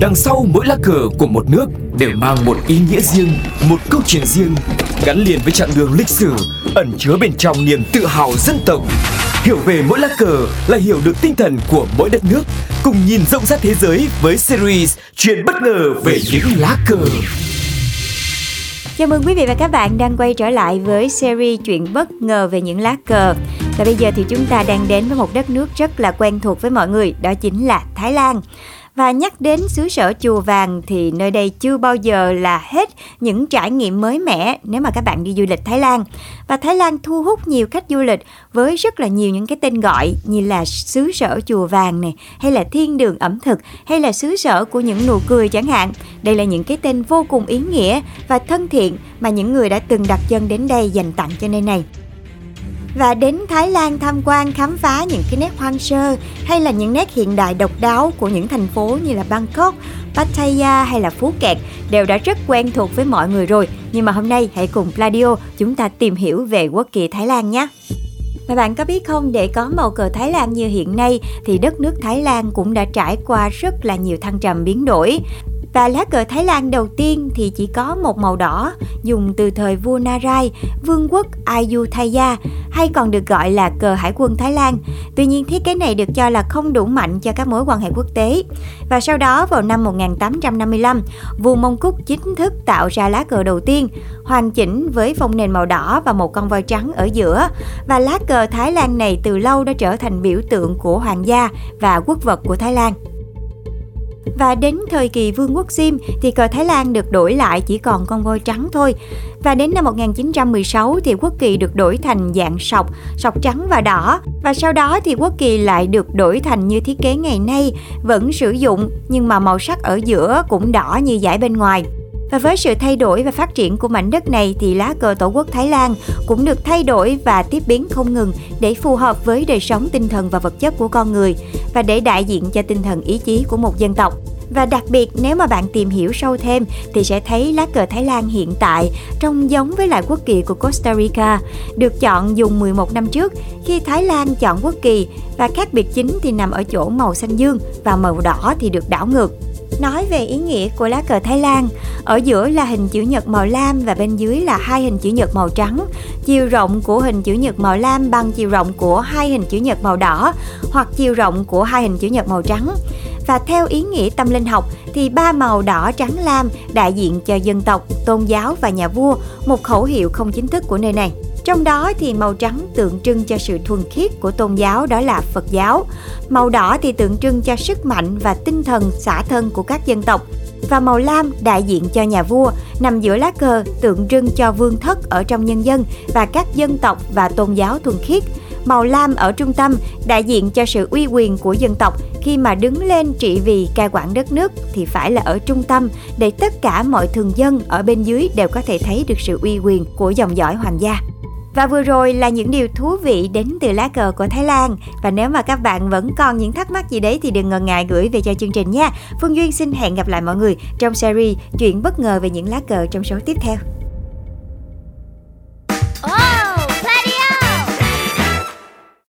Đằng sau mỗi lá cờ của một nước đều mang một ý nghĩa riêng, một câu chuyện riêng, gắn liền với chặng đường lịch sử, ẩn chứa bên trong niềm tự hào dân tộc. Hiểu về mỗi lá cờ là hiểu được tinh thần của mỗi đất nước, cùng nhìn rộng rãi thế giới với series Chuyện bất ngờ về những lá cờ. Chào mừng quý vị và các bạn đang quay trở lại với series Chuyện bất ngờ về những lá cờ. Và bây giờ thì chúng ta đang đến với một đất nước rất là quen thuộc với mọi người, đó chính là Thái Lan. Và nhắc đến xứ sở chùa vàng thì nơi đây chưa bao giờ là hết những trải nghiệm mới mẻ nếu mà các bạn đi du lịch Thái Lan. Và Thái Lan thu hút nhiều khách du lịch với rất là nhiều những cái tên gọi như là xứ sở chùa vàng này, hay là thiên đường ẩm thực, hay là xứ sở của những nụ cười chẳng hạn. Đây là những cái tên vô cùng ý nghĩa và thân thiện mà những người đã từng đặt chân đến đây dành tặng cho nơi này và đến Thái Lan tham quan khám phá những cái nét hoang sơ hay là những nét hiện đại độc đáo của những thành phố như là Bangkok, Pattaya hay là Phú Kẹt đều đã rất quen thuộc với mọi người rồi. Nhưng mà hôm nay hãy cùng Pladio chúng ta tìm hiểu về quốc kỳ Thái Lan nhé. Và bạn có biết không, để có màu cờ Thái Lan như hiện nay thì đất nước Thái Lan cũng đã trải qua rất là nhiều thăng trầm biến đổi. Và lá cờ Thái Lan đầu tiên thì chỉ có một màu đỏ, dùng từ thời vua Narai, vương quốc Ayutthaya, hay còn được gọi là cờ hải quân Thái Lan. Tuy nhiên thiết kế này được cho là không đủ mạnh cho các mối quan hệ quốc tế. Và sau đó vào năm 1855, vua Mông Cúc chính thức tạo ra lá cờ đầu tiên, hoàn chỉnh với phông nền màu đỏ và một con voi trắng ở giữa. Và lá cờ Thái Lan này từ lâu đã trở thành biểu tượng của hoàng gia và quốc vật của Thái Lan. Và đến thời kỳ Vương quốc Sim thì cờ Thái Lan được đổi lại chỉ còn con voi trắng thôi. Và đến năm 1916 thì quốc kỳ được đổi thành dạng sọc, sọc trắng và đỏ. Và sau đó thì quốc kỳ lại được đổi thành như thiết kế ngày nay, vẫn sử dụng nhưng mà màu sắc ở giữa cũng đỏ như dải bên ngoài. Và với sự thay đổi và phát triển của mảnh đất này thì lá cờ tổ quốc Thái Lan cũng được thay đổi và tiếp biến không ngừng để phù hợp với đời sống tinh thần và vật chất của con người và để đại diện cho tinh thần ý chí của một dân tộc. Và đặc biệt nếu mà bạn tìm hiểu sâu thêm thì sẽ thấy lá cờ Thái Lan hiện tại trông giống với lại quốc kỳ của Costa Rica, được chọn dùng 11 năm trước khi Thái Lan chọn quốc kỳ và khác biệt chính thì nằm ở chỗ màu xanh dương và màu đỏ thì được đảo ngược. Nói về ý nghĩa của lá cờ Thái Lan, ở giữa là hình chữ nhật màu lam và bên dưới là hai hình chữ nhật màu trắng. Chiều rộng của hình chữ nhật màu lam bằng chiều rộng của hai hình chữ nhật màu đỏ hoặc chiều rộng của hai hình chữ nhật màu trắng. Và theo ý nghĩa tâm linh học thì ba màu đỏ trắng lam đại diện cho dân tộc, tôn giáo và nhà vua, một khẩu hiệu không chính thức của nơi này. Trong đó thì màu trắng tượng trưng cho sự thuần khiết của tôn giáo đó là Phật giáo. Màu đỏ thì tượng trưng cho sức mạnh và tinh thần xả thân của các dân tộc. Và màu lam đại diện cho nhà vua, nằm giữa lá cờ tượng trưng cho vương thất ở trong nhân dân và các dân tộc và tôn giáo thuần khiết. Màu lam ở trung tâm đại diện cho sự uy quyền của dân tộc khi mà đứng lên trị vì cai quản đất nước thì phải là ở trung tâm để tất cả mọi thường dân ở bên dưới đều có thể thấy được sự uy quyền của dòng dõi hoàng gia. Và vừa rồi là những điều thú vị đến từ lá cờ của Thái Lan. Và nếu mà các bạn vẫn còn những thắc mắc gì đấy thì đừng ngần ngại gửi về cho chương trình nha. Phương Duyên xin hẹn gặp lại mọi người trong series Chuyện bất ngờ về những lá cờ trong số tiếp theo.